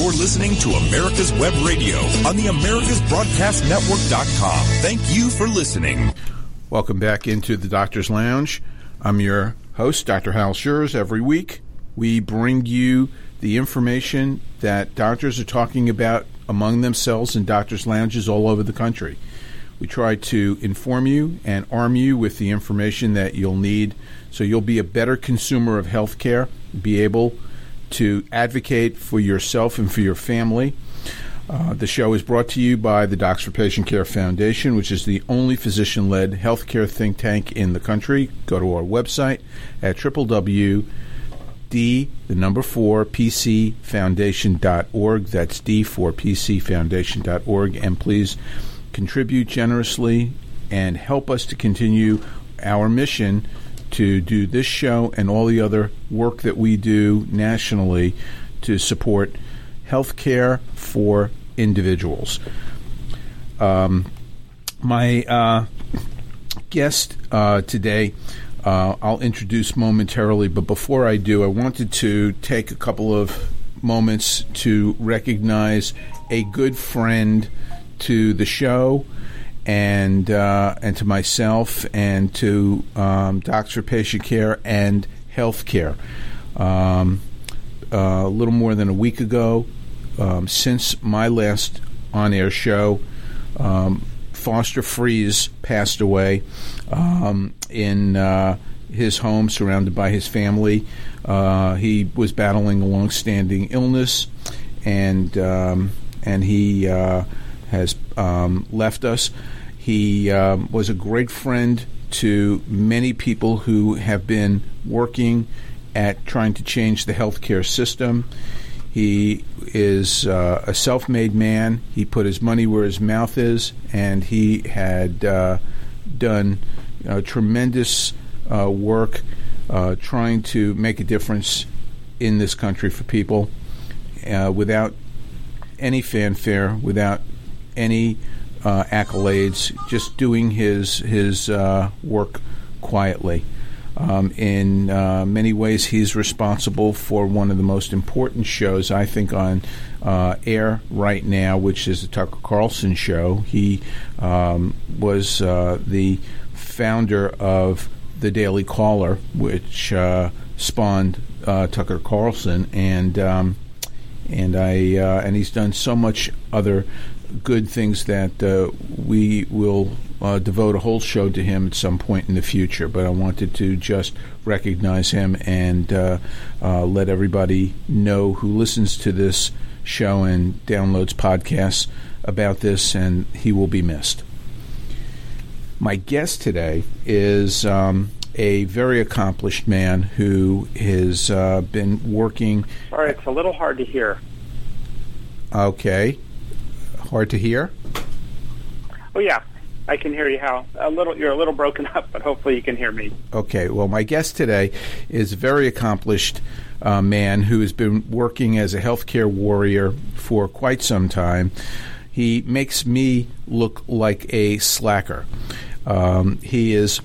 You're listening to America's Web Radio on the AmericasBroadcastNetwork.com. Thank you for listening. Welcome back into the Doctor's Lounge. I'm your host, Dr. Hal Scherz. Every week, we bring you the information that doctors are talking about among themselves in doctors' lounges all over the country. We try to inform you and arm you with the information that you'll need so you'll be a better consumer of health care, be able to advocate for yourself and for your family. Uh, the show is brought to you by the Docs for Patient Care Foundation, which is the only physician led healthcare think tank in the country. Go to our website at www. D, the number four, PCFoundation.org. That's D for PCFoundation.org. And please contribute generously and help us to continue our mission to do this show and all the other work that we do nationally to support health care for individuals. Um, my uh, guest uh, today, uh, I'll introduce momentarily, but before I do, I wanted to take a couple of moments to recognize a good friend to the show and uh, and to myself and to um, for Patient Care and Healthcare. Um, uh, a little more than a week ago, um, since my last on-air show, um, Foster Friess passed away um, in uh, his home, surrounded by his family. Uh, he was battling a long-standing illness, and um, and he uh, has um, left us. He um, was a great friend to many people who have been working at trying to change the healthcare system. He is uh, a self made man. He put his money where his mouth is, and he had uh, done uh, tremendous work uh, trying to make a difference in this country for people uh, without any fanfare, without any uh, accolades, just doing his his uh, work quietly. Um, in uh, many ways, he's responsible for one of the most important shows I think on uh, air right now, which is the Tucker Carlson show. He um, was uh, the founder of the Daily Caller, which uh, spawned Tucker Carlson, and um, and I and he's done so much other good things that uh, we will uh, devote a whole show to him at some point in the future. But I wanted to just recognize him and uh, uh let everybody know who listens to this show and downloads podcasts about this, and he will be missed. My guest today is. Um, a very accomplished man who has uh, been working. Sorry, it's a little hard to hear. Okay hard to hear? Oh yeah, I can hear you, Hal. A little, you're a little broken up, but hopefully you can hear me. Okay. Well, my guest today is a very accomplished uh, man who has been working as a healthcare warrior for quite some time. He makes me look like a slacker. Um, he is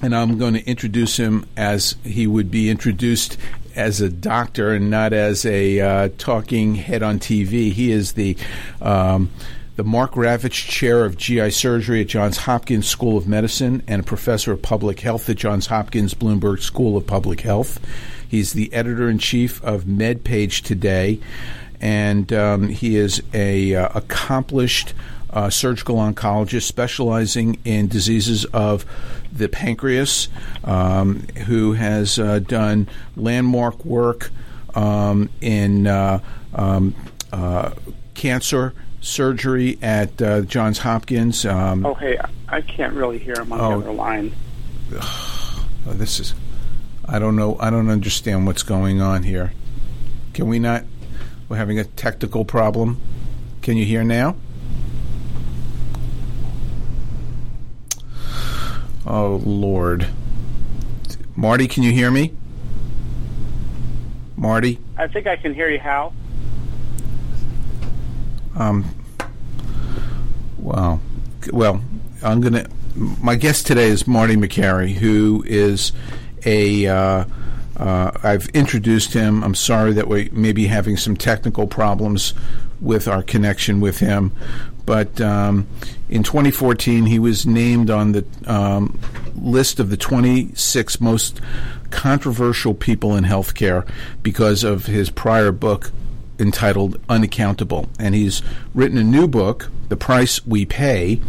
and I'm going to introduce him as he would be introduced as a doctor and not as a uh, talking head on TV. He is the um, the Mark Ravitch Chair of GI Surgery at Johns Hopkins School of Medicine and a professor of public health at Johns Hopkins Bloomberg School of Public Health. He's the editor in chief of MedPage Today, and um, he is a uh, accomplished uh, surgical oncologist specializing in diseases of the pancreas, um, who has uh, done landmark work um, in uh, um, uh, cancer surgery at uh, Johns Hopkins. Um, oh, hey, I can't really hear him on oh, the other line. Oh, this is. I don't know. I don't understand what's going on here. Can we not? We're having a technical problem. Can you hear now? Oh, Lord. Marty, can you hear me? Marty? I think I can hear you, Hal. Um, well, well, I'm going to. My guest today is Marty Makary, who is a. Uh, uh, I've introduced him. I'm sorry that we may be having some technical problems with our connection with him. But um, in 2014, he was named on the um, list of the 26 most controversial people in healthcare because of his prior book entitled Unaccountable. And he's written a new book, The Price We Pay,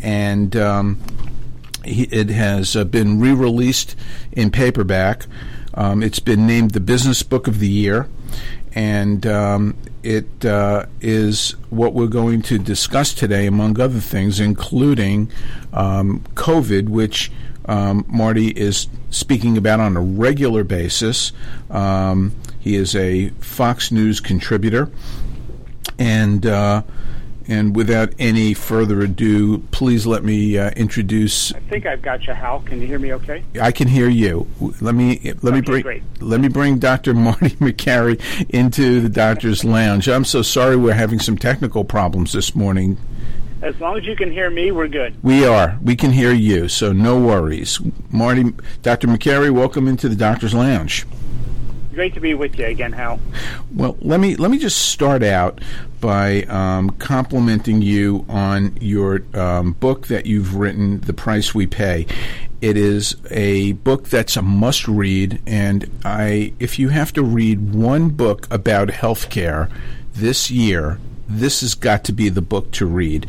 and um, he, it has uh, been re released in paperback. Um, it's been named the Business Book of the Year, and um, it uh, is what we're going to discuss today, among other things, including um, COVID, which um, Marty is speaking about on a regular basis. Um, he is a Fox News contributor, and uh, and without any further ado, please let me uh, introduce. I think I've got you, Hal. Can you hear me okay? I can hear you. Let me let okay, me bring great. let me bring Dr. Marty Makary into the doctor's lounge. I'm so sorry we're having some technical problems this morning. As long as you can hear me, we're good. We are. We can hear you, so no worries. Marty, Dr. Makary, welcome into the doctor's lounge. Great to be with you again, Hal. Well, let me let me just start out by um, complimenting you on your um, book that you've written, "The Price We Pay." It is a book that's a must read, and I, if you have to read one book about healthcare this year, this has got to be the book to read.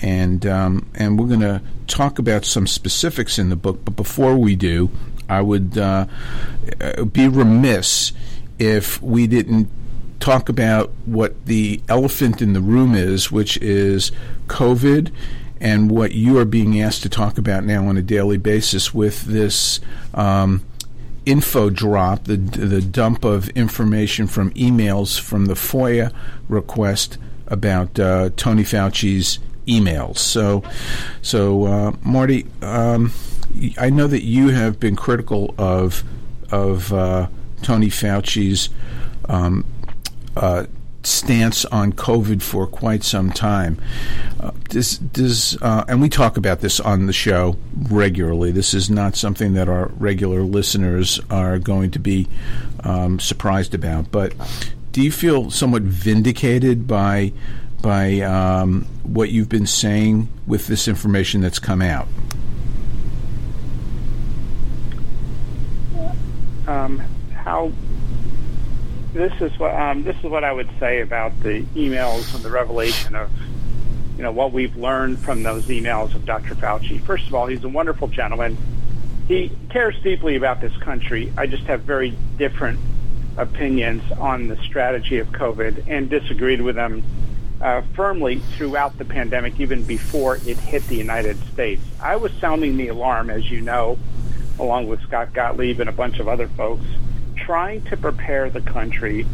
And um, and we're going to talk about some specifics in the book, but before we do, I would uh, be remiss if we didn't talk about what the elephant in the room is, which is COVID and what you are being asked to talk about now on a daily basis with this um, info drop, the, the dump of information from emails from the FOIA request about uh, Tony Fauci's emails. So, so uh, Marty. Um, I know that you have been critical of of uh, Tony Fauci's um, uh, stance on COVID for quite some time. Uh, does, does uh, and we talk about this on the show regularly. This is not something that our regular listeners are going to be um, surprised about. But do you feel somewhat vindicated by by um, what you've been saying with this information that's come out? Um, how this is what um, this is what I would say about the emails and the revelation of you know what we've learned from those emails of Dr. Fauci. First of all, he's a wonderful gentleman. He cares deeply about this country. I just have very different opinions on the strategy of COVID and disagreed with him uh, firmly throughout the pandemic, even before it hit the United States. I was sounding the alarm, as you know, along with Scott Gottlieb and a bunch of other folks, trying to prepare the country,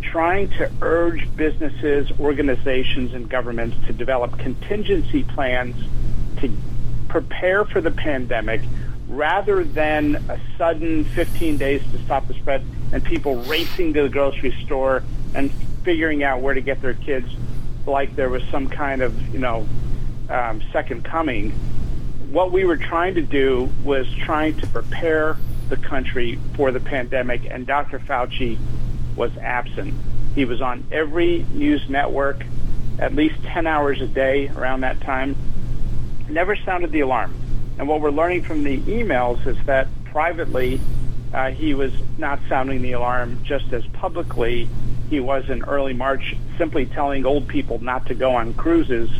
trying to urge businesses, organizations, and governments to develop contingency plans to prepare for the pandemic rather than a sudden 15 days to stop the spread and people racing to the grocery store and figuring out where to get their kids like there was some kind of, you know, um, second coming what we were trying to do was trying to prepare the country for the pandemic, and Dr. Fauci was absent. He was on every news network at least 10 hours a day around that time, never sounded the alarm. And what we're learning from the emails is that privately, uh, he was not sounding the alarm just as publicly he was in early March, simply telling old people not to go on cruises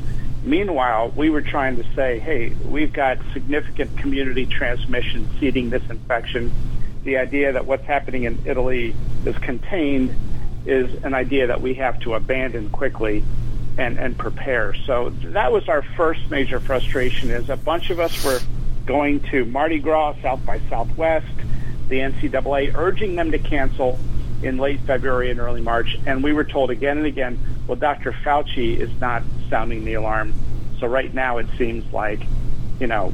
Meanwhile, we were trying to say, hey, we've got significant community transmission seeding this infection. The idea that what's happening in Italy is contained is an idea that we have to abandon quickly and, and prepare. So that was our first major frustration is a bunch of us were going to Mardi Gras, South by Southwest, the NCAA, urging them to cancel in late February and early March, and we were told again and again, well, Dr. Fauci is not sounding the alarm. So right now it seems like, you know,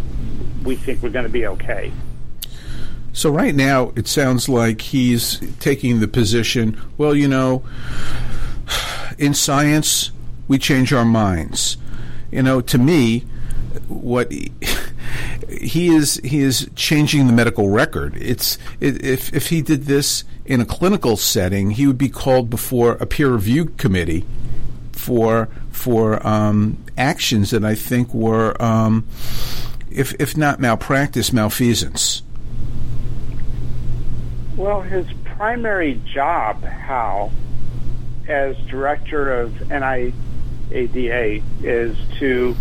we think we're going to be okay. So right now it sounds like he's taking the position, well, you know, in science we change our minds. You know, to me, what he is he is changing the medical record. It's if if he did this in a clinical setting, he would be called before a peer review committee for for um, actions that I think were, um, if if not malpractice, malfeasance. Well, his primary job, Hal, as director of NIAID, is to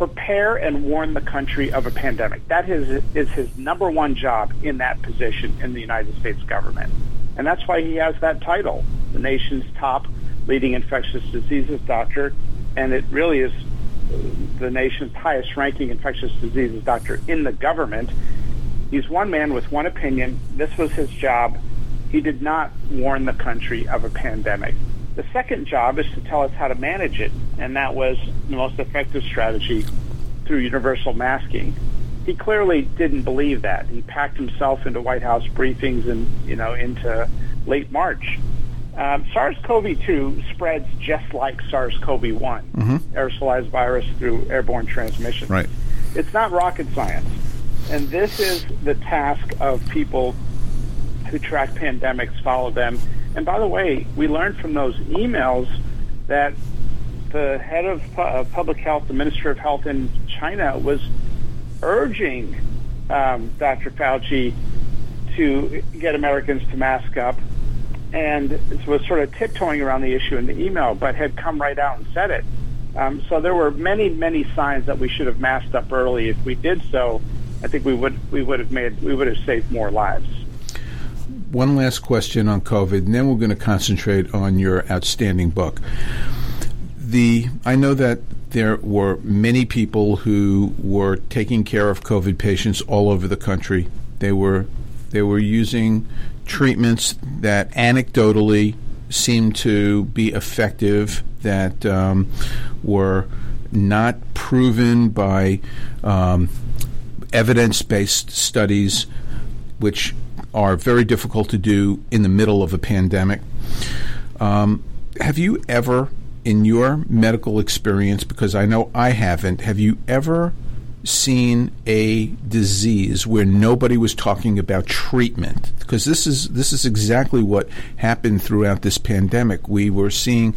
prepare and warn the country of a pandemic. That is, is his number one job in that position in the United States government. And that's why he has that title, the nation's top leading infectious diseases doctor. And it really is the nation's highest ranking infectious diseases doctor in the government. He's one man with one opinion. This was his job. He did not warn the country of a pandemic. The second job is to tell us how to manage it, and that was the most effective strategy through universal masking. He clearly didn't believe that. He packed himself into White House briefings and you know into late March. Um, SARS-CoV-2 spreads just like SARS-CoV-1, mm-hmm. aerosolized virus through airborne transmission. Right. It's not rocket science, and this is the task of people who track pandemics, follow them, and by the way, we learned from those emails that the head of uh, public health, the minister of health in China, was urging um, Dr. Fauci to get Americans to mask up and was sort of tiptoeing around the issue in the email, but had come right out and said it. Um, so there were many, many signs that we should have masked up early. If we did so, I think we would we would have made we would have saved more lives one last question on COVID, and then we're going to concentrate on your outstanding book. The I know that there were many people who were taking care of COVID patients all over the country. They were they were using treatments that anecdotally seemed to be effective, that um, were not proven by um, evidence based studies, which are very difficult to do in the middle of a pandemic. Um, have you ever, in your medical experience, because I know I haven't, have you ever seen a disease where nobody was talking about treatment? Because this is this is exactly what happened throughout this pandemic. We were seeing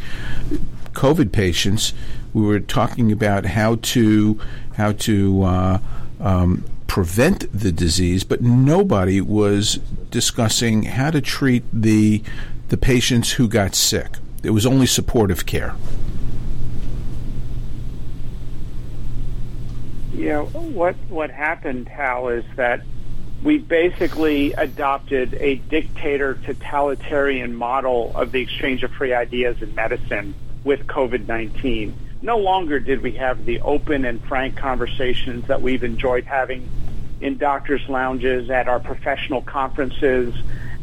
covid patients. We were talking about how to how to uh, um, prevent the disease, but nobody was discussing how to treat the the patients who got sick. It was only supportive care. Yeah, what what happened, Hal, is that we basically adopted a dictator totalitarian model of the exchange of free ideas in medicine with COVID 19 no longer did we have the open and frank conversations that we've enjoyed having in doctors' lounges, at our professional conferences,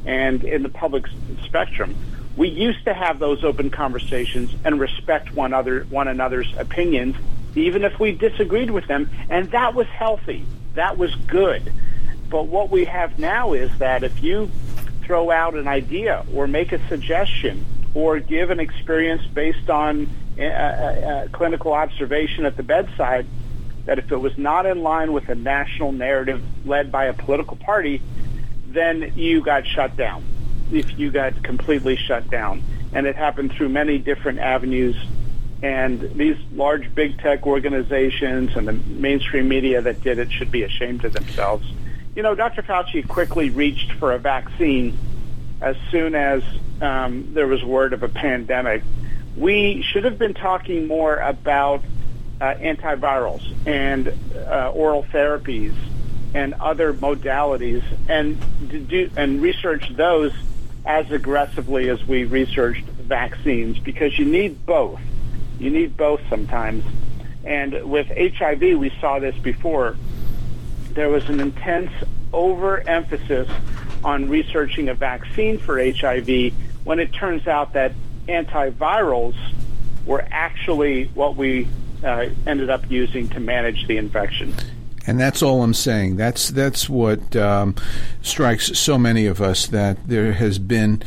and in the public spectrum. We used to have those open conversations and respect one other one another's opinions, even if we disagreed with them, and that was healthy. That was good. But what we have now is that if you throw out an idea or make a suggestion or give an experience based on a, a, a clinical observation at the bedside that if it was not in line with a national narrative led by a political party, then you got shut down. If you got completely shut down. And it happened through many different avenues. And these large big tech organizations and the mainstream media that did it should be ashamed of themselves. You know, Dr. Fauci quickly reached for a vaccine as soon as um, there was word of a pandemic we should have been talking more about antivirals and uh, oral therapies and other modalities and do and research those as aggressively as we researched vaccines because you need both. You need both sometimes. And with HIV, we saw this before. There was an intense overemphasis on researching a vaccine for HIV when it turns out that antivirals were actually what we uh, ended up using to manage the infection. And that's all I'm saying. That's that's what um, strikes so many of us that there has been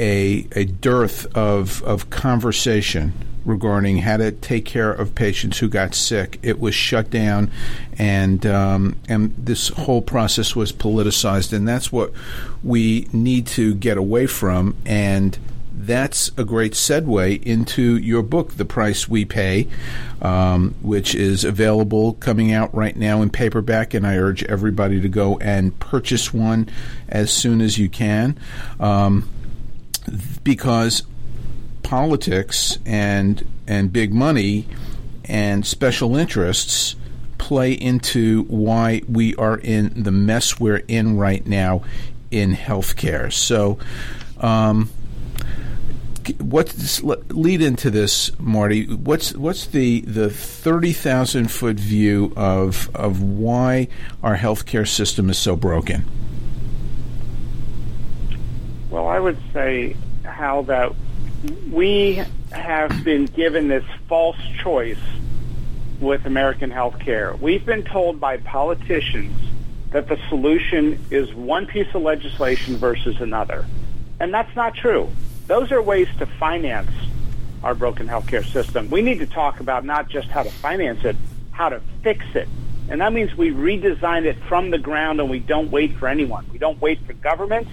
a, a dearth of, of conversation regarding how to take care of patients who got sick. It was shut down, and um, and this whole process was politicized, and that's what we need to get away from. And that's a great segue into your book, The Price We Pay, um, which is available coming out right now in paperback, and I urge everybody to go and purchase one as soon as you can. Um, because politics and and big money and special interests play into why we are in the mess we're in right now in healthcare. So, um, what's lead into this, Marty? What's what's the the thirty thousand foot view of of why our healthcare system is so broken? Well, I would say how that we have been given this false choice with American healthcare. We've been told by politicians that the solution is one piece of legislation versus another. And that's not true. Those are ways to finance our broken healthcare system. We need to talk about not just how to finance it, how to fix it. And that means we redesign it from the ground and we don't wait for anyone. We don't wait for governments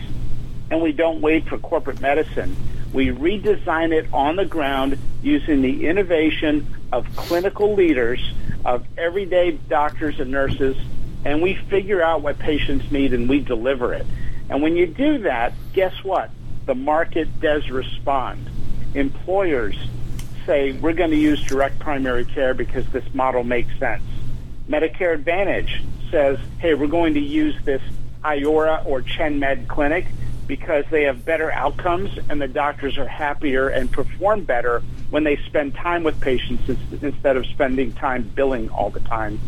and we don't wait for corporate medicine. We redesign it on the ground using the innovation of clinical leaders, of everyday doctors and nurses, and we figure out what patients need and we deliver it. And when you do that, guess what? The market does respond. Employers say, we're going to use direct primary care because this model makes sense. Medicare Advantage says, hey, we're going to use this Iora or ChenMed clinic because they have better outcomes and the doctors are happier and perform better when they spend time with patients instead of spending time billing all the time.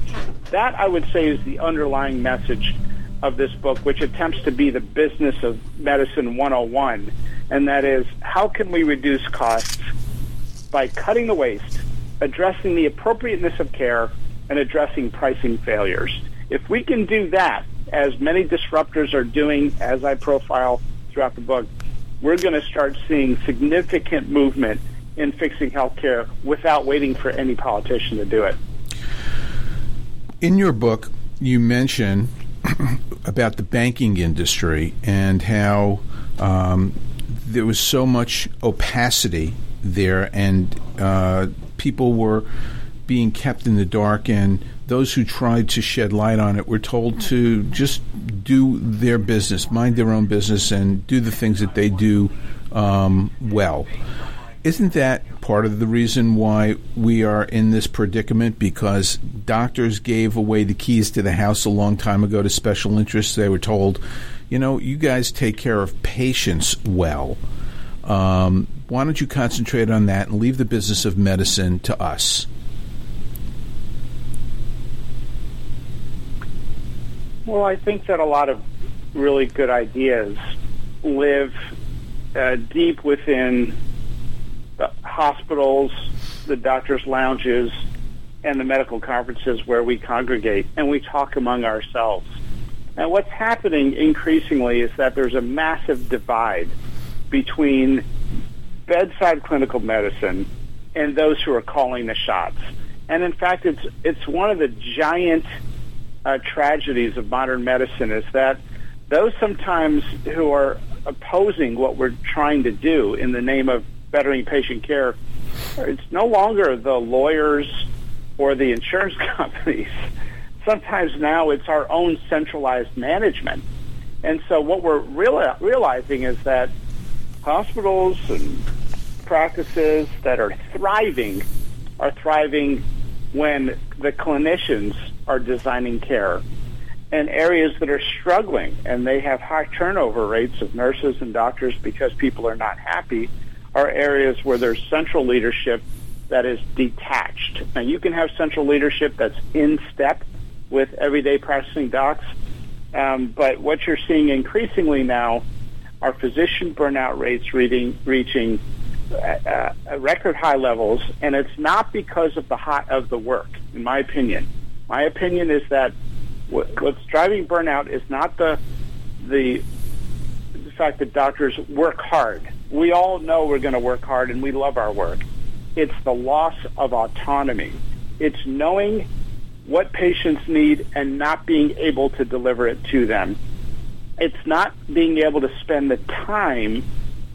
That, I would say, is the underlying message of this book, which attempts to be the business of medicine 101, and that is how can we reduce costs by cutting the waste, addressing the appropriateness of care, and addressing pricing failures. If we can do that, as many disruptors are doing, as I profile throughout the book, we're going to start seeing significant movement in fixing healthcare without waiting for any politician to do it. In your book, you mention about the banking industry and how um, there was so much opacity there, and uh, people were being kept in the dark, and those who tried to shed light on it were told to just do their business, mind their own business, and do the things that they do um, well. Isn't that part of the reason why we are in this predicament? Because doctors gave away the keys to the house a long time ago to special interests. They were told, you know, you guys take care of patients well. Um, why don't you concentrate on that and leave the business of medicine to us? Well, I think that a lot of really good ideas live uh, deep within hospitals, the doctors' lounges, and the medical conferences where we congregate and we talk among ourselves. And what's happening increasingly is that there's a massive divide between bedside clinical medicine and those who are calling the shots. And in fact, it's it's one of the giant uh, tragedies of modern medicine is that those sometimes who are opposing what we're trying to do in the name of bettering patient care, it's no longer the lawyers or the insurance companies. Sometimes now it's our own centralized management. And so what we're real- realizing is that hospitals and practices that are thriving are thriving when the clinicians are designing care. And areas that are struggling and they have high turnover rates of nurses and doctors because people are not happy are areas where there's central leadership that is detached. Now, you can have central leadership that's in step with everyday practicing docs, um, but what you're seeing increasingly now are physician burnout rates reading, reaching uh, uh, record high levels, and it's not because of the high, of the work, in my opinion. My opinion is that what's driving burnout is not the the the fact that doctors work hard. We all know we're going to work hard and we love our work. It's the loss of autonomy. It's knowing what patients need and not being able to deliver it to them. It's not being able to spend the time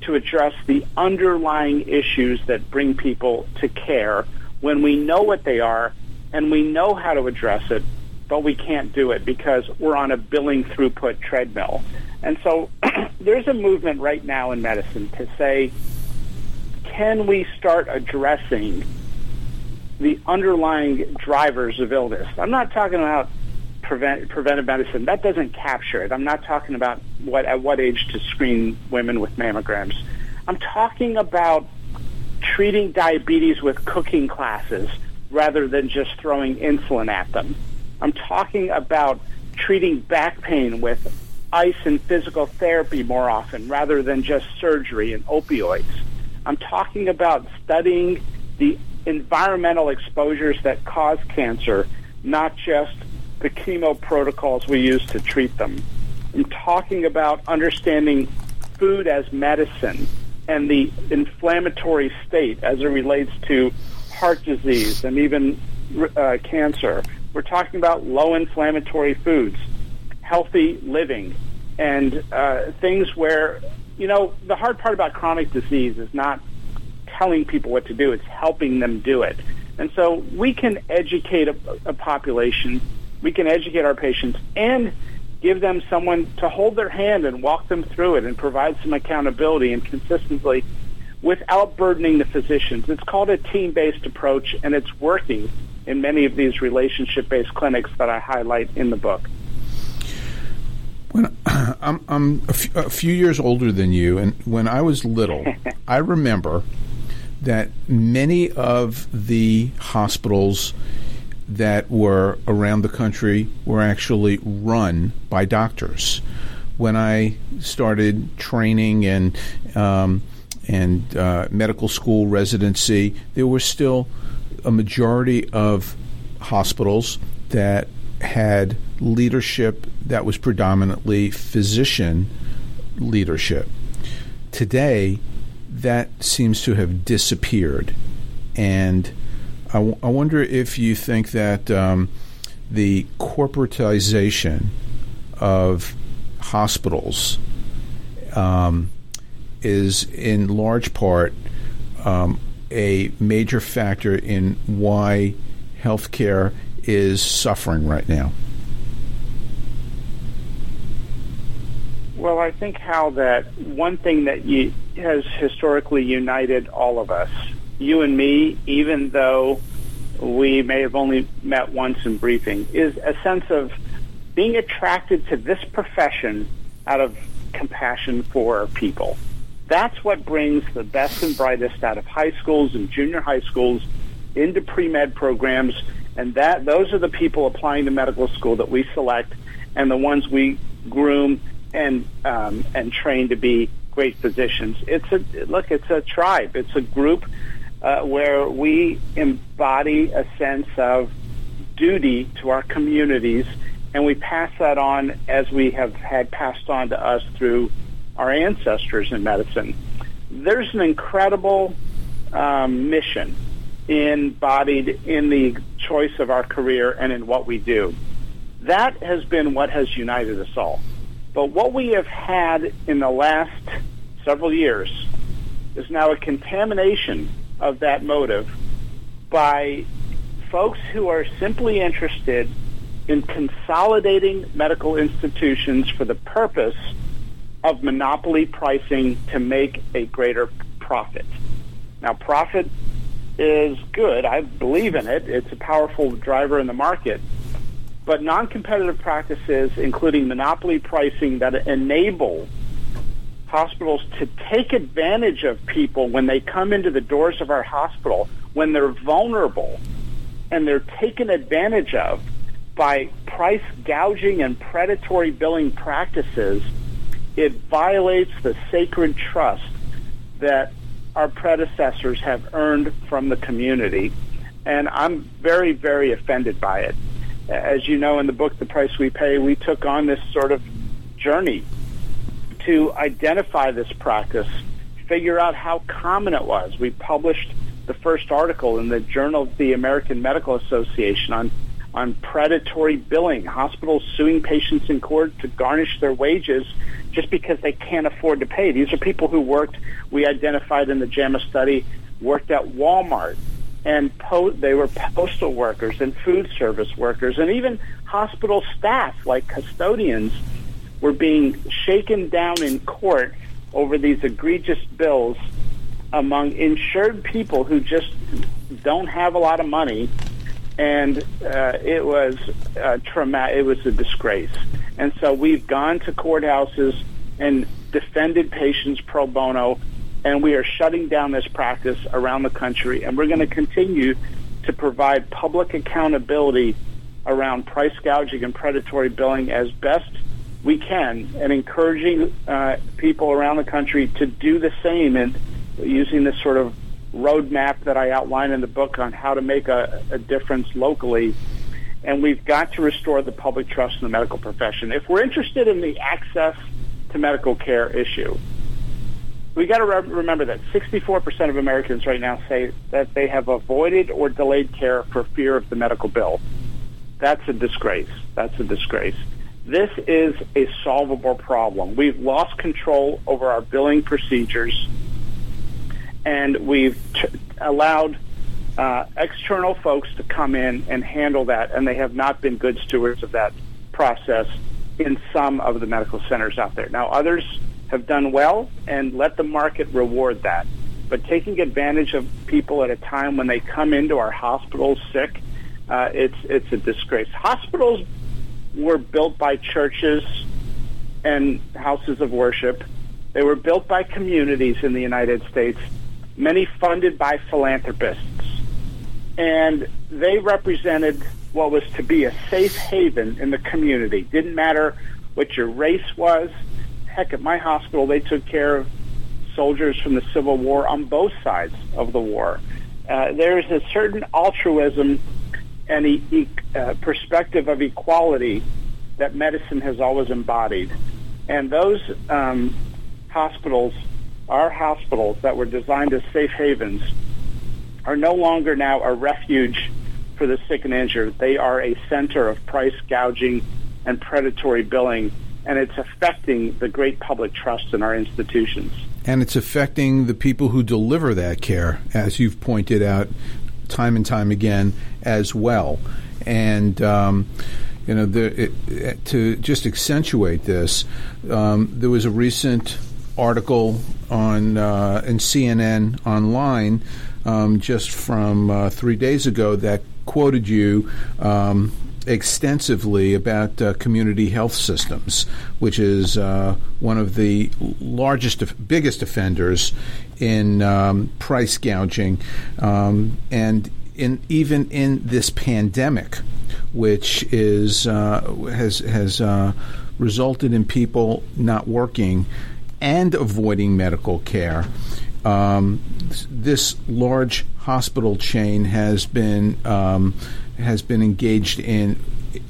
to address the underlying issues that bring people to care when we know what they are and we know how to address it, but we can't do it because we're on a billing throughput treadmill. And so there's a movement right now in medicine to say, can we start addressing the underlying drivers of illness? I'm not talking about prevent, preventive medicine. That doesn't capture it. I'm not talking about what at what age to screen women with mammograms. I'm talking about treating diabetes with cooking classes rather than just throwing insulin at them. I'm talking about treating back pain with ice and physical therapy more often rather than just surgery and opioids. I'm talking about studying the environmental exposures that cause cancer, not just the chemo protocols we use to treat them. I'm talking about understanding food as medicine and the inflammatory state as it relates to heart disease and even uh, cancer. We're talking about low inflammatory foods, healthy living, and uh, things where, you know, the hard part about chronic disease is not telling people what to do, it's helping them do it. And so we can educate a, a population, we can educate our patients, and give them someone to hold their hand and walk them through it and provide some accountability and consistency without burdening the physicians. It's called a team-based approach, and it's working in many of these relationship-based clinics that I highlight in the book. When I'm, I'm a, few, few years older than you, and when I was little, I remember that many of the hospitals that were around the country were actually run by doctors. When I started training and um, and uh, medical school residency, there were still a majority of hospitals that had leadership that was predominantly physician leadership. Today, that seems to have disappeared. And I, w- I wonder if you think that um, the corporatization of hospitals um, is in large part um, a major factor in why healthcare is suffering right now. Well, I think how that one thing that you, has historically united all of us, you and me, even though we may have only met once in briefing, is a sense of being attracted to this profession out of compassion for people. That's what brings the best and brightest out of high schools and junior high schools into pre-med programs, and that those are the people applying to medical school that we select and the ones we groom and um, and train to be great physicians. It's a look. It's a tribe. It's a group uh, where we embody a sense of duty to our communities, and we pass that on as we have had passed on to us through our ancestors in medicine. There's an incredible um, mission embodied in the choice of our career and in what we do. That has been what has united us all. But what we have had in the last several years is now a contamination of that motive by folks who are simply interested in consolidating medical institutions for the purpose of monopoly pricing to make a greater profit. Now, profit is good. I believe in it. It's a powerful driver in the market. But non-competitive practices, including monopoly pricing that enable hospitals to take advantage of people when they come into the doors of our hospital, when they're vulnerable and they're taken advantage of by price gouging and predatory billing practices, it violates the sacred trust that our predecessors have earned from the community. And I'm very, very offended by it as you know in the book, The Price We Pay, we took on this sort of journey to identify this practice, figure out how common it was. We published the first article in the Journal of the American Medical Association on on predatory billing, hospitals suing patients in court to garnish their wages just because they can't afford to pay. These are people who worked, we identified in the JAMA study, worked at Walmart and po- they were postal workers and food service workers and even hospital staff like custodians were being shaken down in court over these egregious bills among insured people who just don't have a lot of money and uh, it was uh, traumatic. It was a disgrace. And so we've gone to courthouses and defended patients pro bono, and we are shutting down this practice around the country. And we're going to continue to provide public accountability around price gouging and predatory billing as best we can, and encouraging uh, people around the country to do the same and using this sort of roadmap that I outline in the book on how to make a, a difference locally. And we've got to restore the public trust in the medical profession. If we're interested in the access to medical care issue, we got to re- remember that 64% of Americans right now say that they have avoided or delayed care for fear of the medical bill. That's a disgrace. That's a disgrace. This is a solvable problem. We've lost control over our billing procedures and we've t- allowed uh, external folks to come in and handle that, and they have not been good stewards of that process in some of the medical centers out there. Now, others have done well, and let the market reward that. But taking advantage of people at a time when they come into our hospitals sick, uh, it's it's a disgrace. Hospitals were built by churches and houses of worship. They were built by communities in the United States many funded by philanthropists. And they represented what was to be a safe haven in the community. Didn't matter what your race was. Heck, at my hospital, they took care of soldiers from the Civil War on both sides of the war. Uh, there's a certain altruism and e- e- uh, perspective of equality that medicine has always embodied. And those um, hospitals our hospitals that were designed as safe havens are no longer now a refuge for the sick and injured. They are a center of price gouging and predatory billing, and it's affecting the great public trust in our institutions. And it's affecting the people who deliver that care, as you've pointed out time and time again as well. And, um, you know, the, it, to just accentuate this, um, there was a recent article on uh, in CNN online um, just from uh, three days ago that quoted you um, extensively about uh, community health systems, which is uh, one of the largest, biggest offenders in um, price gouging, um, and in even in this pandemic, which is uh, has has uh, resulted in people not working and avoiding medical care. Um, this large hospital chain has been um, has been engaged in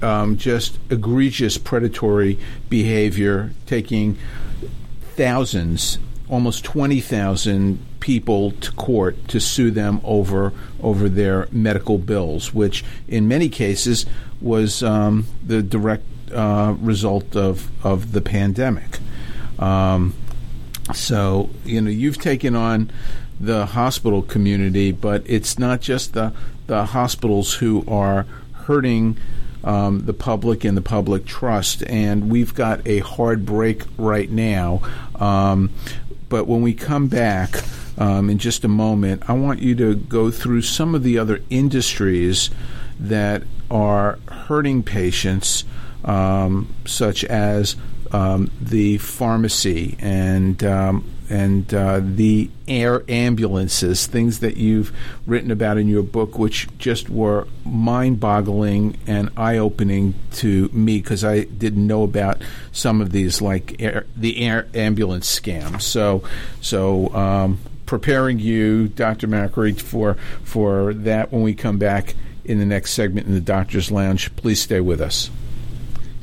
um, just egregious predatory behavior, taking thousands, almost twenty thousand people to court to sue them over over their medical bills, which in many cases was um, the direct uh, result of of the pandemic. Um, so, you know, you've taken on the hospital community, but it's not just the, the hospitals who are hurting um, the public and the public trust. And we've got a hard break right now. Um, but when we come back um, in just a moment, I want you to go through some of the other industries that are hurting patients, um, such as um, the pharmacy and um, and uh, the air ambulances, things that you've written about in your book, which just were mind-boggling and eye-opening to me because I didn't know about some of these, like air, the air ambulance scams. So, so um, preparing you, Dr. Makary, for for that when we come back in the next segment in the Doctor's Lounge. Please stay with us.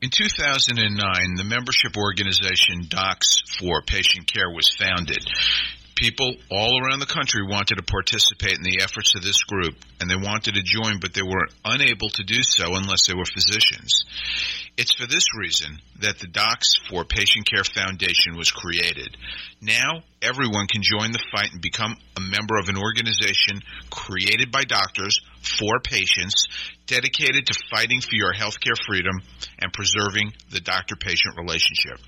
In 2009, the membership organization Docs for Patient Care was founded. People all around the country wanted to participate in the efforts of this group, and they wanted to join, but they were unable to do so unless they were physicians. It's for this reason that the Docs for Patient Care Foundation was created. Now, everyone can join the fight and become a member of an organization created by doctors for patients dedicated to fighting for your healthcare freedom and preserving the doctor-patient relationship.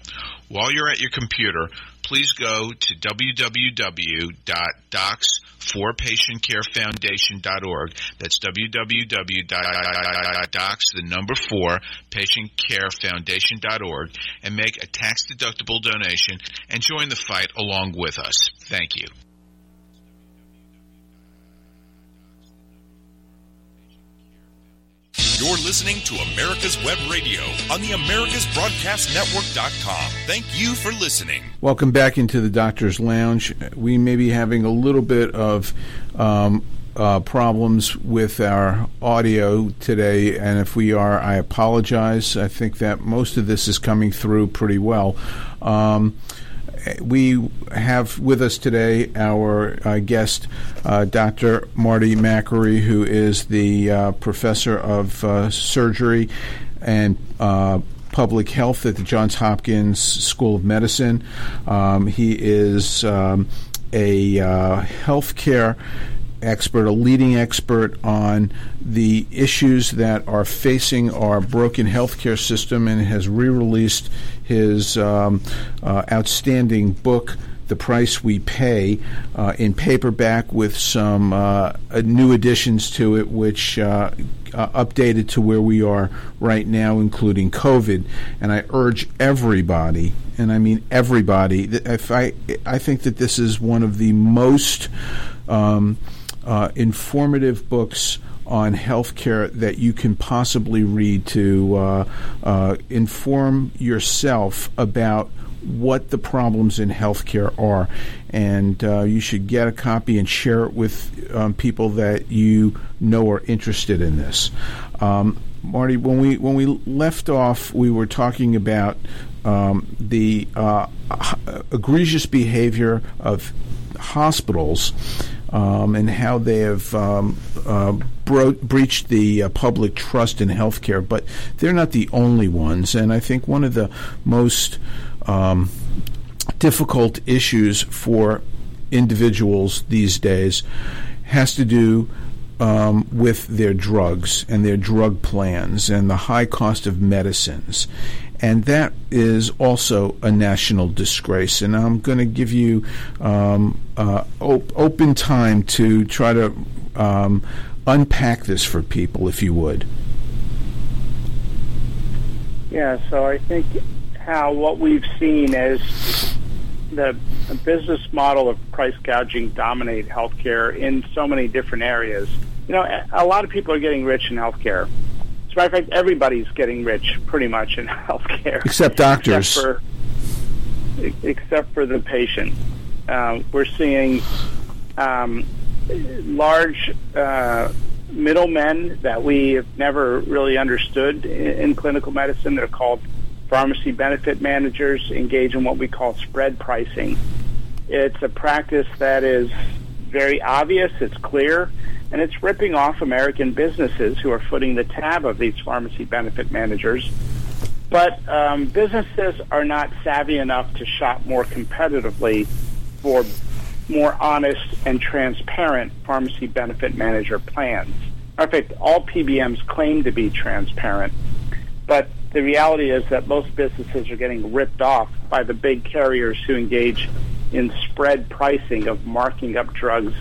While you're at your computer, please go to www.docs4patientcarefoundation.org. That's www.docs, the number four, patientcarefoundation.org, and make a tax-deductible donation and join the fight along with us. Thank you. You're listening to America's Web Radio on the AmericasBroadcastNetwork.com. Thank you for listening. Welcome back into the Doctor's Lounge. We may be having a little bit of um, uh, problems with our audio today, and if we are, I apologize. I think that most of this is coming through pretty well. Um, we have with us today our uh, guest, uh, Dr. Marty Makary, who is the uh, professor of uh, surgery and uh, public health at the Johns Hopkins School of Medicine. Um, he is um, a uh, healthcare expert, a leading expert on the issues that are facing our broken healthcare system, and has re-released his um, uh, outstanding book. The Price We Pay uh, in paperback with some uh, new additions to it, which uh, uh, updated to where we are right now, including COVID. And I urge everybody, and I mean everybody, if I, I think that this is one of the most um, uh, informative books on healthcare that you can possibly read to uh, uh, inform yourself about what the problems in healthcare are. And uh, you should get a copy and share it with um, people that you know are interested in this. Um, Marty, when we when we left off, we were talking about um, the uh, egregious behavior of hospitals um, and how they have um, uh, bro- breached the uh, public trust in healthcare. But they're not the only ones, and I think one of the most um, difficult issues for individuals these days has to do um, with their drugs and their drug plans and the high cost of medicines. And that is also a national disgrace. And I'm going to give you um, uh, op- open time to try to um, unpack this for people, if you would. Yeah, so I think how what we've seen is the business model of price gouging dominate healthcare in so many different areas. You know, a lot of people are getting rich in healthcare. As a matter of fact, everybody's getting rich pretty much in healthcare, except doctors, except for, except for the patient. Uh, we're seeing um, large uh, middlemen that we have never really understood in, in clinical medicine. They're called pharmacy benefit managers. Engage in what we call spread pricing. It's a practice that is very obvious. It's clear and it's ripping off American businesses who are footing the tab of these pharmacy benefit managers. But um, businesses are not savvy enough to shop more competitively for more honest and transparent pharmacy benefit manager plans. In fact, all PBMs claim to be transparent, but the reality is that most businesses are getting ripped off by the big carriers who engage in spread pricing of marking up drugs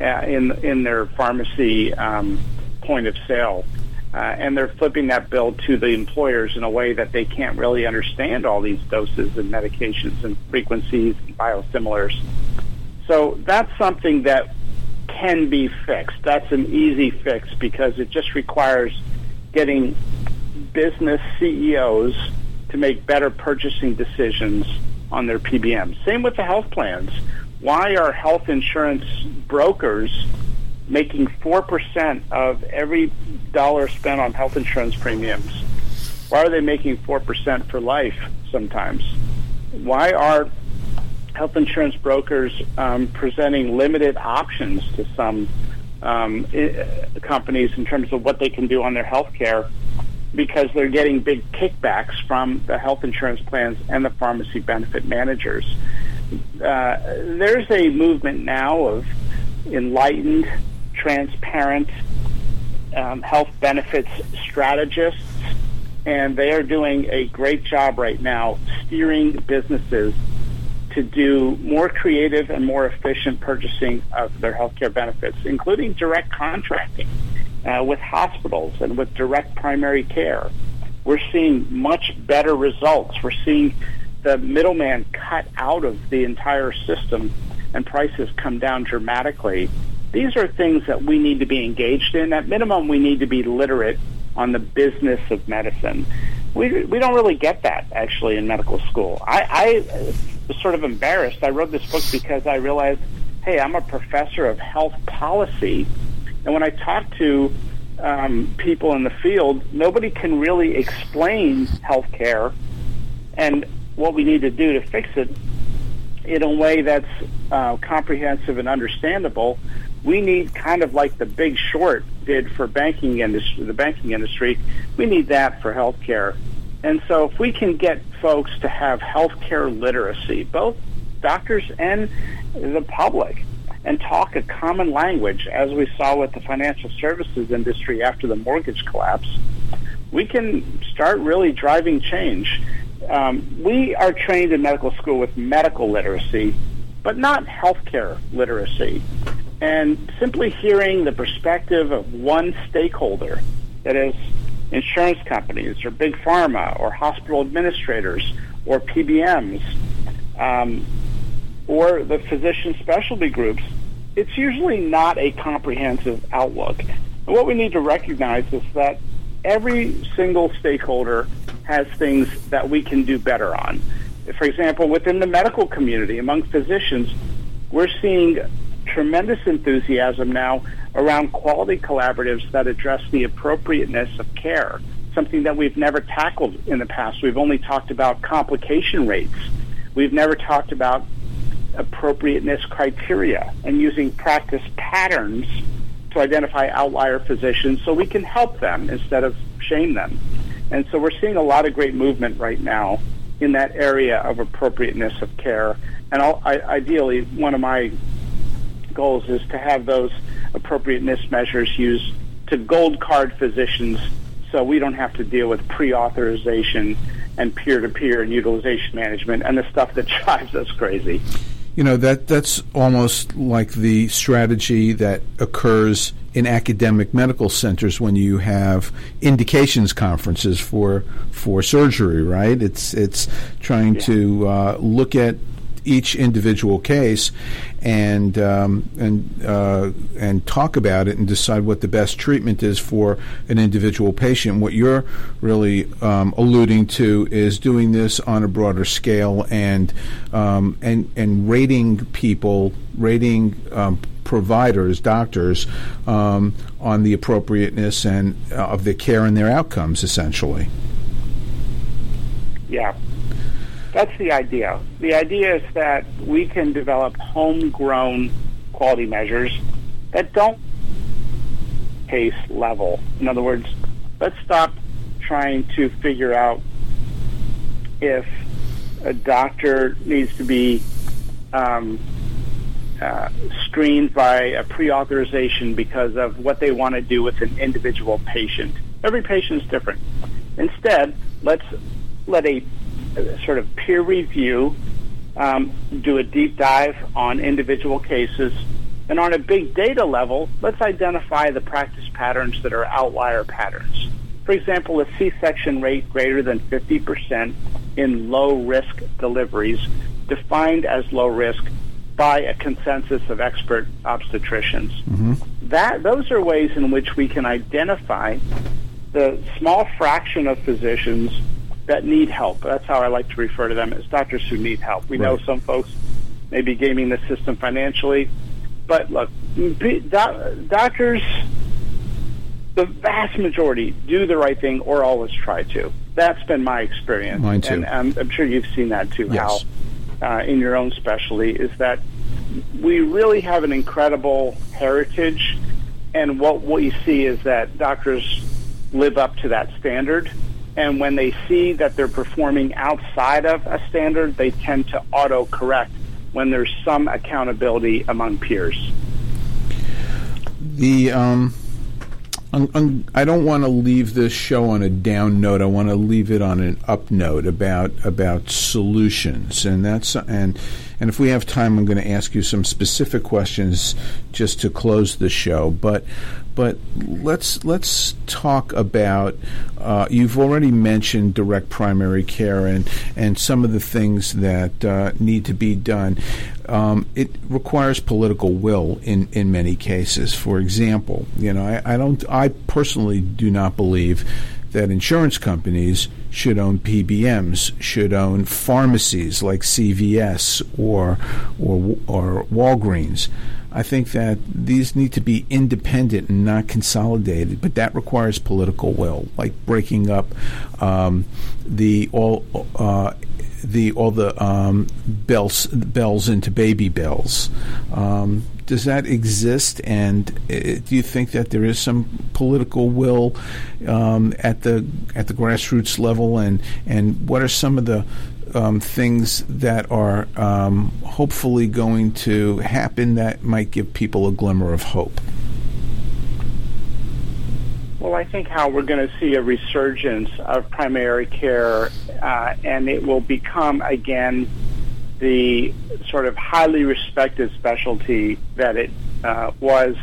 in in their pharmacy um, point of sale. uh, and they're flipping that bill to the employers in a way that they can't really understand all these doses and medications and frequencies and biosimilars. So that's something that can be fixed. That's an easy fix because it just requires getting business CEOs to make better purchasing decisions on their PBM. Same with the health plans. Why are health insurance brokers making 4% of every dollar spent on health insurance premiums? Why are they making 4% for life sometimes? Why are health insurance brokers um, presenting limited options to some um, companies in terms of what they can do on their health care because they're getting big kickbacks from the health insurance plans and the pharmacy benefit managers. Uh, there's a movement now of enlightened, transparent um, health benefits strategists, and they are doing a great job right now steering businesses to do more creative and more efficient purchasing of their healthcare benefits, including direct contracting uh, with hospitals and with direct primary care. We're seeing much better results. We're seeing the middleman cut out of the entire system and prices come down dramatically. These are things that we need to be engaged in. At minimum, we need to be literate on the business of medicine. We, we don't really get that actually in medical school. I, I was sort of embarrassed. I wrote this book because I realized, hey, I'm a professor of health policy and when I talk to um, people in the field, nobody can really explain healthcare and what we need to do to fix it in a way that's uh, comprehensive and understandable. We need kind of like the Big Short did for banking industry, the banking industry. We need that for healthcare. And so, if we can get folks to have healthcare literacy, both doctors and the public, and talk a common language, as we saw with the financial services industry after the mortgage collapse, we can start really driving change. Um, we are trained in medical school with medical literacy, but not healthcare literacy. And simply hearing the perspective of one stakeholder, that is, insurance companies or big pharma or hospital administrators or PBMs, um, or the physician specialty groups, it's usually not a comprehensive outlook. And what we need to recognize is that every single stakeholder has things that we can do better on. For example, within the medical community, among physicians, we're seeing tremendous enthusiasm now around quality collaboratives that address the appropriateness of care, something that we've never tackled in the past. We've only talked about complication rates. We've never talked about appropriateness criteria and using practice patterns to identify outlier physicians so we can help them instead of shame them. And so we're seeing a lot of great movement right now in that area of appropriateness of care. And I, ideally, one of my goals is to have those appropriateness measures used to gold card physicians so we don't have to deal with pre-authorization and peer-to-peer and utilization management and the stuff that drives us crazy you know that that's almost like the strategy that occurs in academic medical centers when you have indications conferences for for surgery right it's it's trying yeah. to uh, look at each individual case and um, and uh, and talk about it and decide what the best treatment is for an individual patient. What you're really um, alluding to is doing this on a broader scale and um, and and rating people, rating um, providers, doctors, um, on the appropriateness and uh, of the care and their outcomes, essentially. Yeah, that's the idea. The idea is that we can develop homegrown quality measures that don't case level. In other words, let's stop trying to figure out if a doctor needs to be um, uh, screened by a pre-authorization because of what they want to do with an individual patient. Every patient is different. Instead, let's let a sort of peer review, um, do a deep dive on individual cases, And on a big data level, let's identify the practice patterns that are outlier patterns. For example, a C-section rate greater than 50% in low risk deliveries, defined as low risk by a consensus of expert obstetricians. Mm-hmm. That those are ways in which we can identify the small fraction of physicians that need help. That's how I like to refer to them as doctors who need help. We right. know some folks may be gaming the system financially, but look, doctors, the vast majority do the right thing or always try to. That's been my experience. Mine too. And I'm, I'm sure you've seen that too, yes. Hal, uh, in your own specialty, is that we really have an incredible heritage. And what we see is that doctors live up to that standard and when they see that they're performing outside of a standard, they tend to auto correct when there's some accountability among peers. The um, I don't want to leave this show on a down note. I want to leave it on an up note about about solutions, and that's and and if we have time, I'm going to ask you some specific questions just to close the show. But but let's let's talk about. Uh, you've already mentioned direct primary care and and some of the things that uh, need to be done. Um, it requires political will in, in many cases. For example, you know, I, I don't. I personally do not believe that insurance companies should own PBMs, should own pharmacies like CVS or or or Walgreens. I think that these need to be independent and not consolidated, but that requires political will, like breaking up um, the all uh, the all the um, bells bells into baby bells. Um, does that exist? And uh, do you think that there is some political will um, at the at the grassroots level? And and what are some of the um, things that are um, hopefully going to happen that might give people a glimmer of hope? Well, I think how we're going to see a resurgence of primary care, uh, and it will become again the sort of highly respected specialty that it uh, was,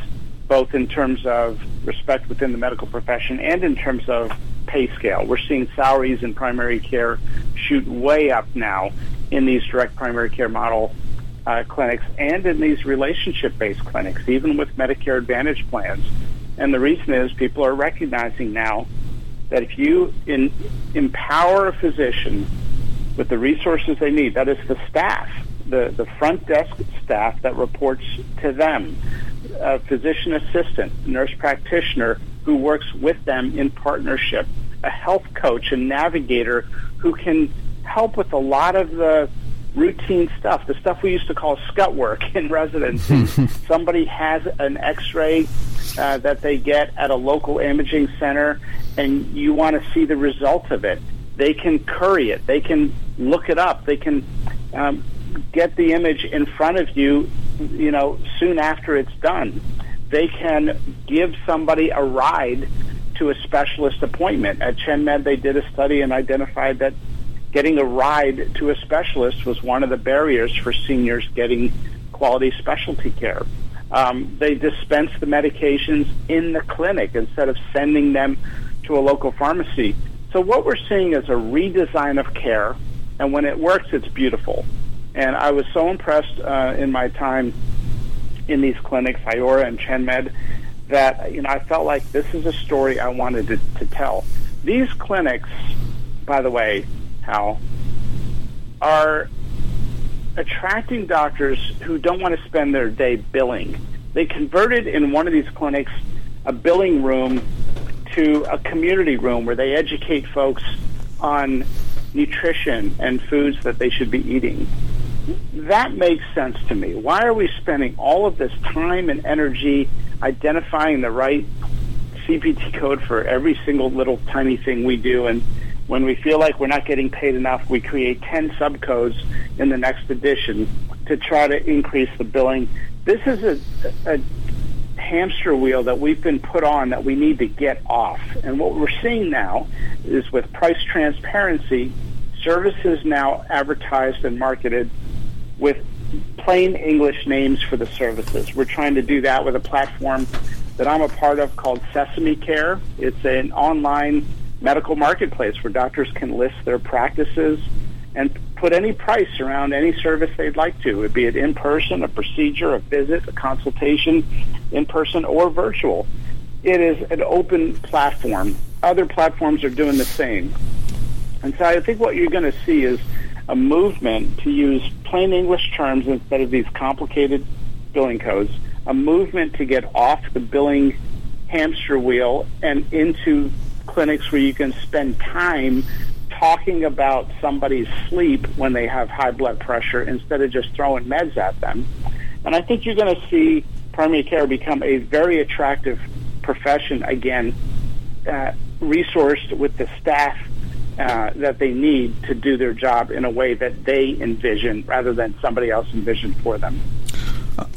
both in terms of respect within the medical profession and in terms of pay scale. We're seeing salaries in primary care shoot way up now in these direct primary care model uh, clinics and in these relationship based clinics, even with Medicare Advantage plans. And the reason is people are recognizing now that if you in, empower a physician with the resources they need. That is the staff, the, the front desk staff that reports to them, a physician assistant, nurse practitioner who works with them in partnership, a health coach, a navigator who can help with a lot of the routine stuff, the stuff we used to call scut work in residency. Somebody has an x-ray uh, that they get at a local imaging center and you want to see the result of it they can curry it. They can look it up. They can um, get the image in front of you, you know, soon after it's done. They can give somebody a ride to a specialist appointment. At ChenMed, they did a study and identified that getting a ride to a specialist was one of the barriers for seniors getting quality specialty care. Um, they dispense the medications in the clinic instead of sending them to a local pharmacy. So what we're seeing is a redesign of care, and when it works, it's beautiful. And I was so impressed uh, in my time in these clinics, Iora and ChenMed, that you know I felt like this is a story I wanted to, to tell. These clinics, by the way, Hal, are attracting doctors who don't want to spend their day billing. They converted in one of these clinics a billing room to a community room where they educate folks on nutrition and foods that they should be eating. That makes sense to me. Why are we spending all of this time and energy identifying the right CPT code for every single little tiny thing we do? And when we feel like we're not getting paid enough, we create 10 subcodes in the next edition to try to increase the billing. This is a, a hamster wheel that we've been put on that we need to get off. And what we're seeing now is with price transparency, services now advertised and marketed with plain English names for the services. We're trying to do that with a platform that I'm a part of called Sesame Care. It's an online medical marketplace where doctors can list their practices and put any price around any service they'd like to, be it in person, a procedure, a visit, a consultation, in person or virtual. It is an open platform. Other platforms are doing the same. And so I think what you're going to see is a movement to use plain English terms instead of these complicated billing codes, a movement to get off the billing hamster wheel and into clinics where you can spend time talking about somebody's sleep when they have high blood pressure instead of just throwing meds at them. And I think you're going to see primary care become a very attractive profession again, uh, resourced with the staff uh, that they need to do their job in a way that they envision rather than somebody else envisioned for them.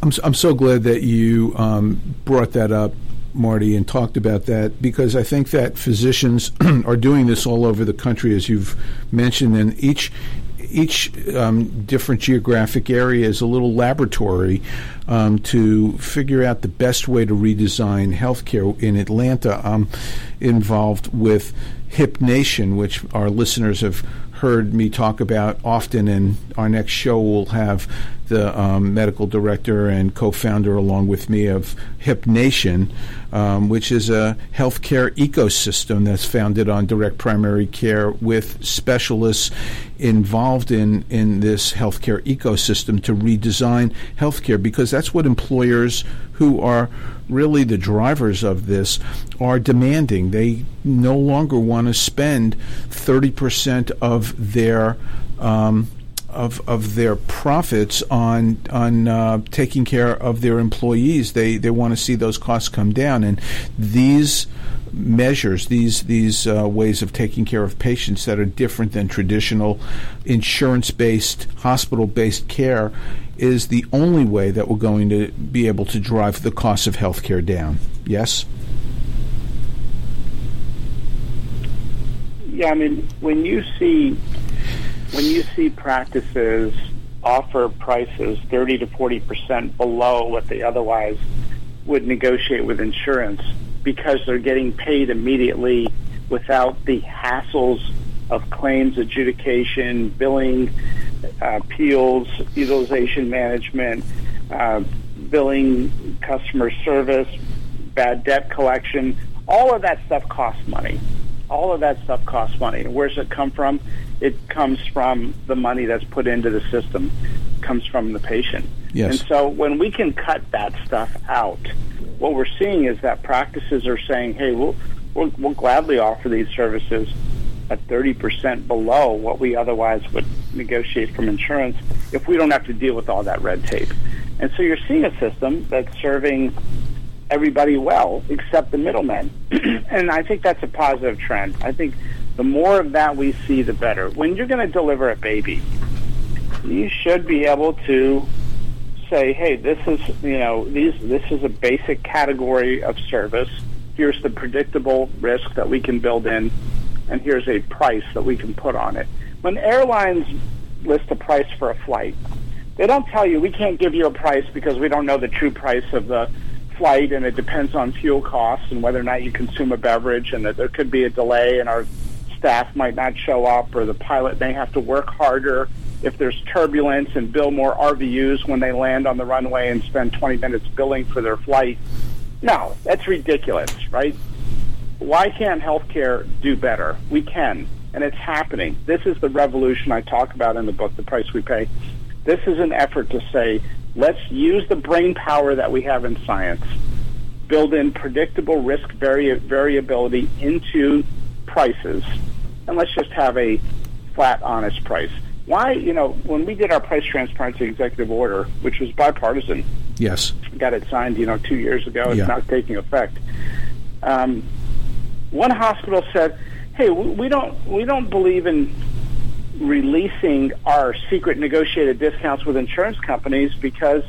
I'm, I'm so glad that you um, brought that up Marty, and talked about that because I think that physicians are doing this all over the country, as you've mentioned, and each each um, different geographic area is a little laboratory um, to figure out the best way to redesign healthcare. In Atlanta, I'm involved with Hip Nation, which our listeners have heard me talk about often, and our next show will have the um, medical director and co-founder along with me of Hip Nation, um, which is a healthcare ecosystem that's founded on direct primary care with specialists involved in in this healthcare ecosystem to redesign healthcare because that's what employers who are really the drivers of this are demanding. They no longer want to spend 30% of their um, of of their profits on on uh, taking care of their employees. They they want to see those costs come down, and these measures, these these uh, ways of taking care of patients that are different than traditional insurance based, hospital based care, is the only way that we're going to be able to drive the cost of healthcare down. Yes. Yeah, I mean, when you see when you see practices offer prices 30 to 40 percent below what they otherwise would negotiate with insurance because they're getting paid immediately without the hassles of claims adjudication, billing, uh, appeals, utilization management, uh, billing, customer service, bad debt collection. All of that stuff costs money. All of that stuff costs money. And where's it come from? It comes from the money that's put into the system, comes from the patient. Yes. And so when we can cut that stuff out, what we're seeing is that practices are saying, hey, we'll, we'll, we'll gladly offer these services at 30% below what we otherwise would negotiate from insurance if we don't have to deal with all that red tape. And so you're seeing a system that's serving everybody well except the middlemen. and I think that's a positive trend. I think the more of that we see, the better. When you're going to deliver a baby, you should be able to say, "Hey, this is you know these this is a basic category of service. Here's the predictable risk that we can build in, and here's a price that we can put on it." When airlines list a price for a flight, they don't tell you we can't give you a price because we don't know the true price of the flight and it depends on fuel costs and whether or not you consume a beverage and that there could be a delay and our staff might not show up or the pilot may have to work harder if there's turbulence and bill more RVUs when they land on the runway and spend 20 minutes billing for their flight. No, that's ridiculous, right? Why can't healthcare do better? We can, and it's happening. This is the revolution I talk about in the book, The Price We Pay. This is an effort to say, let's use the brain power that we have in science, build in predictable risk vari- variability into prices, and let's just have a flat, honest price. Why, you know, when we did our price transparency executive order, which was bipartisan, yes, got it signed, you know, two years ago. It's yeah. not taking effect. Um, one hospital said, "Hey, we don't we don't believe in releasing our secret negotiated discounts with insurance companies because."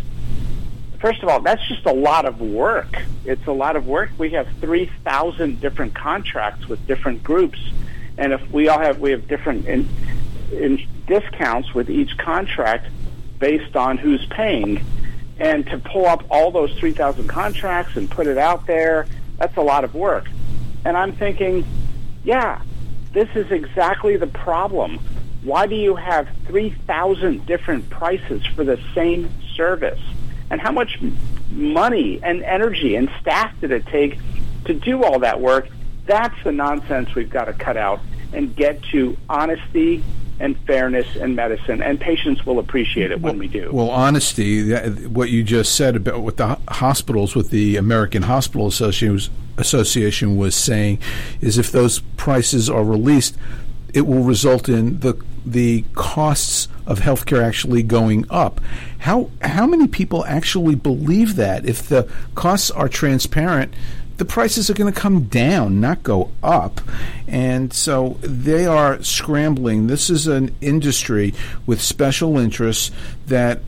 First of all, that's just a lot of work. It's a lot of work. We have 3,000 different contracts with different groups and if we all have we have different in, in discounts with each contract, based on who's paying. And to pull up all those 3,000 contracts and put it out there, that's a lot of work. And I'm thinking, yeah, this is exactly the problem. Why do you have 3,000 different prices for the same service? And how much money and energy and staff did it take to do all that work? That's the nonsense we've got to cut out and get to honesty and fairness in medicine, and patients will appreciate it when we do. Well, honesty, what you just said about what the hospitals, what the American Hospital Association was saying, is if those prices are released, it will result in the the costs of healthcare actually going up. How how many people actually believe that? If the costs are transparent, the prices are going to come down, not go up. And so they are scrambling. This is an industry with special interests that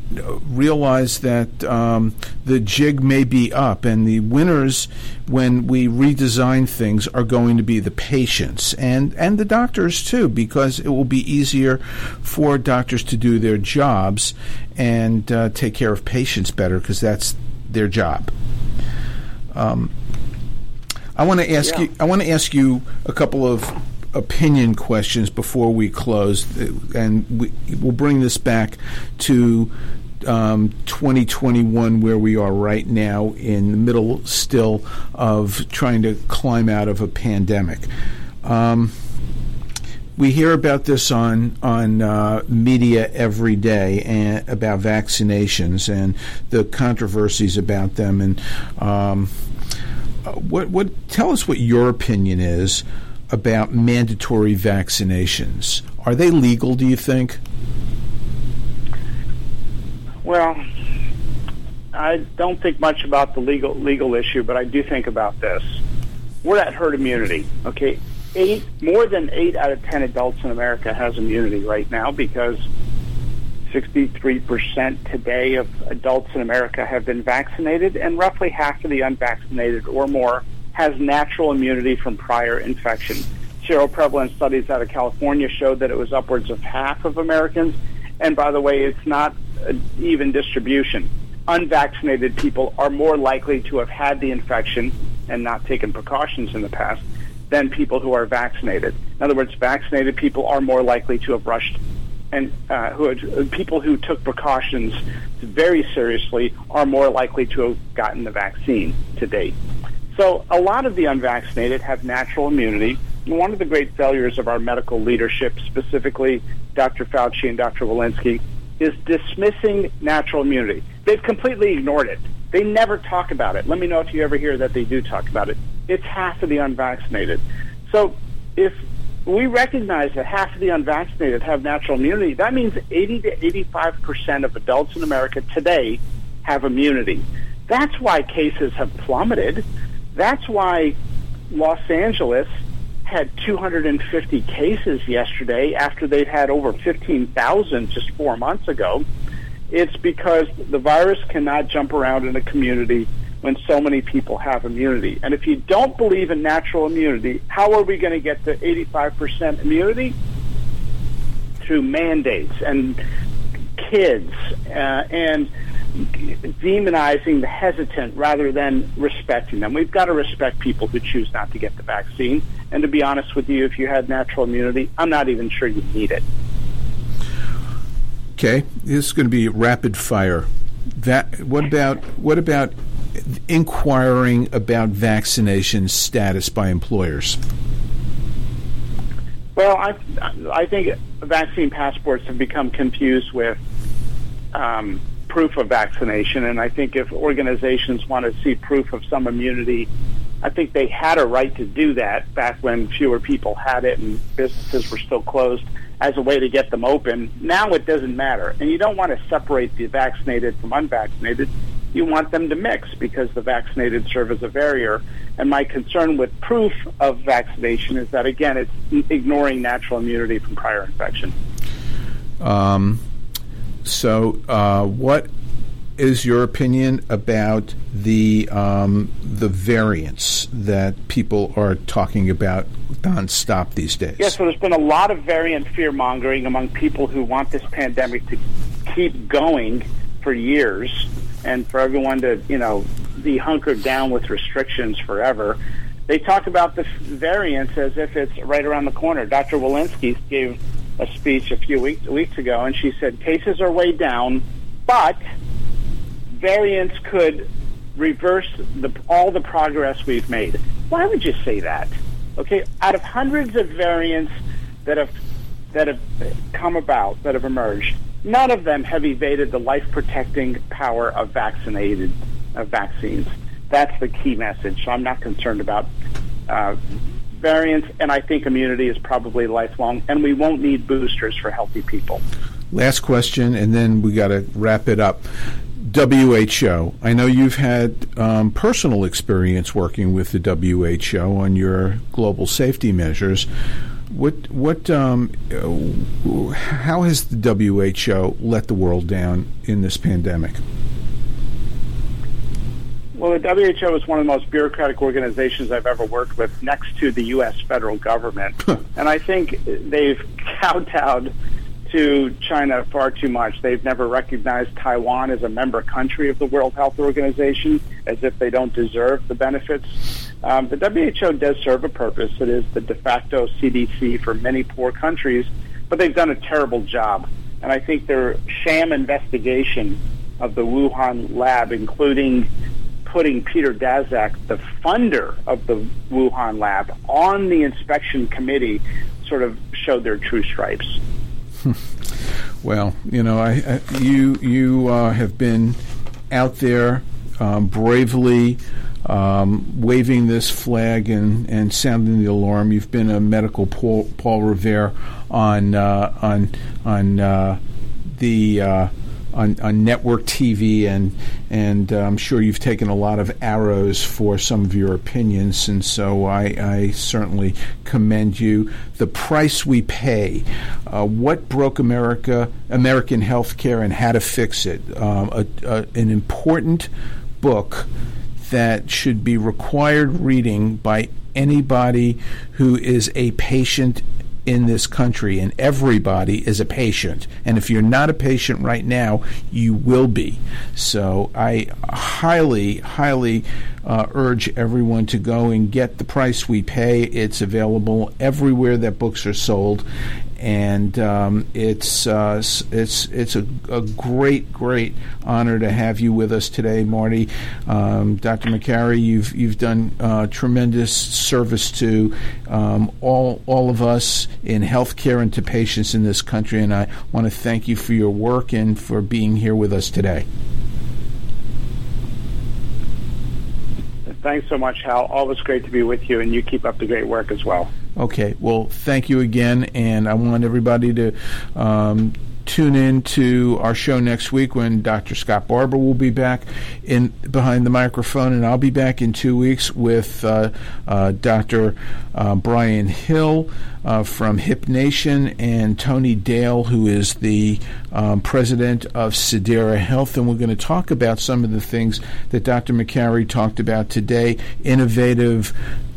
realize that um, the jig may be up, and the winners, when we redesign things, are going to be the patients and, and the doctors too, because it will be easier for doctors to do their jobs and uh, take care of patients better because that's their job. Um, I want to ask yeah. you. I want to ask you a couple of opinion questions before we close, and we, will bring this back to um, 2021, where we are right now, in the middle still of trying to climb out of a pandemic. Um, we hear about this on on uh, media every day and about vaccinations and the controversies about them and. Um, Uh, what, what, tell us what your opinion is about mandatory vaccinations. Are they legal, do you think? Well, I don't think much about the legal legal issue, but I do think about this. We're at herd immunity, okay? Eight more than eight out of ten adults in America has immunity right now because 63% today of adults in America have been vaccinated, and roughly half of the unvaccinated or more has natural immunity from prior infection. Seroprevalence studies out of California showed that it was upwards of half of Americans. And by the way, it's not even distribution. Unvaccinated people are more likely to have had the infection and not taken precautions in the past than people who are vaccinated. In other words, vaccinated people are more likely to have rushed and uh, who had, people who took precautions very seriously are more likely to have gotten the vaccine to date. So a lot of the unvaccinated have natural immunity. And one of the great failures of our medical leadership, specifically Dr. Fauci and Dr. Walensky, is dismissing natural immunity. They've completely ignored it. They never talk about it. Let me know if you ever hear that they do talk about it. It's half of the unvaccinated. So if we recognize that half of the unvaccinated have natural immunity. That means 80 to 85 percent of adults in America today have immunity. That's why cases have plummeted. That's why Los Angeles had 250 cases yesterday after they'd had over 15,000 just four months ago. It's because the virus cannot jump around in a community when so many people have immunity. And if you don't believe in natural immunity, how are we going to get to 85% immunity? Through mandates and kids uh, and demonizing the hesitant rather than respecting them. We've got to respect people who choose not to get the vaccine. And to be honest with you, if you had natural immunity, I'm not even sure you need it. Okay, this is going to be rapid fire. That what about what about inquiring about vaccination status by employers? Well, I, I think vaccine passports have become confused with um, proof of vaccination, and I think if organizations want to see proof of some immunity, I think they had a right to do that back when fewer people had it and businesses were still closed as a way to get them open. Now it doesn't matter, and you don't want to separate the vaccinated from unvaccinated you want them to mix because the vaccinated serve as a barrier. And my concern with proof of vaccination is that, again, it's ignoring natural immunity from prior infection. Um, so, uh, what is your opinion about the um, the variants that people are talking about nonstop these days? Yes, so there's been a lot of variant fear mongering among people who want this pandemic to keep going for years and for everyone to, you know, be hunkered down with restrictions forever. They talk about the variants as if it's right around the corner. Dr. Walensky gave a speech a few weeks, weeks ago, and she said cases are way down, but variants could reverse the, all the progress we've made. Why would you say that? Okay, out of hundreds of variants that have that have come about, that have emerged, none of them have evaded the life protecting power of vaccinated uh, vaccines. That's the key message. So I'm not concerned about uh, variants, and I think immunity is probably lifelong, and we won't need boosters for healthy people. Last question, and then we got to wrap it up. WHO. I know you've had um, personal experience working with the WHO on your global safety measures. What what um, how has the WHO let the world down in this pandemic? Well, the WHO is one of the most bureaucratic organizations I've ever worked with, next to the U.S. federal government, and I think they've kowtowed to China far too much. They've never recognized Taiwan as a member country of the World Health Organization, as if they don't deserve the benefits. Um, the WHO does serve a purpose. It is the de facto CDC for many poor countries, but they've done a terrible job. And I think their sham investigation of the Wuhan lab, including putting Peter Daszak, the funder of the Wuhan lab, on the inspection committee, sort of showed their true stripes. well, you know, I, I you you uh, have been out there um, bravely um, waving this flag and, and sounding the alarm. You've been a medical Paul, Paul Revere on uh, on on uh, the uh, on, on network TV, and and uh, I'm sure you've taken a lot of arrows for some of your opinions, and so I, I certainly commend you. The price we pay, uh, what broke America, American healthcare, and how to fix it. Um, a, a, an important book that should be required reading by anybody who is a patient in this country, and everybody is a patient. And if you're not a patient right now, you will be. So I highly, highly uh, urge everyone to go and get the price we pay. It's available everywhere that books are sold, and um, it's uh, it's it's a, a, great great honor to have you with us today, Marty, um, Dr. Makary. You've you've done uh, tremendous service to um, all all of us in healthcare and to patients in this country, and I want to thank you for your work and for being here with us today. Thanks so much, Hal. Always great to be with you, and you keep up the great work as well. Okay. Well, thank you again, and I want everybody to. Um, tune in to our show next week when Dr. Scott Barber will be back in behind the microphone, and I'll be back in two weeks with uh, uh, Dr. Uh, Brian Hill uh, from Hip Nation and Tony Dale, who is the um, president of Sedera Health, and we're going to talk about some of the things that Dr. Makary talked about today: innovative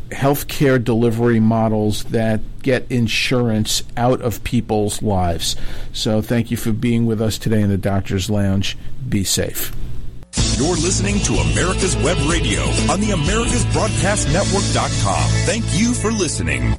healthcare delivery models that get insurance out of people's lives. So thank you for being with us today in the Doctor's Lounge. Be safe. You're listening to America's Web Radio on the AmericasBroadcastNetwork.com. Thank you for listening.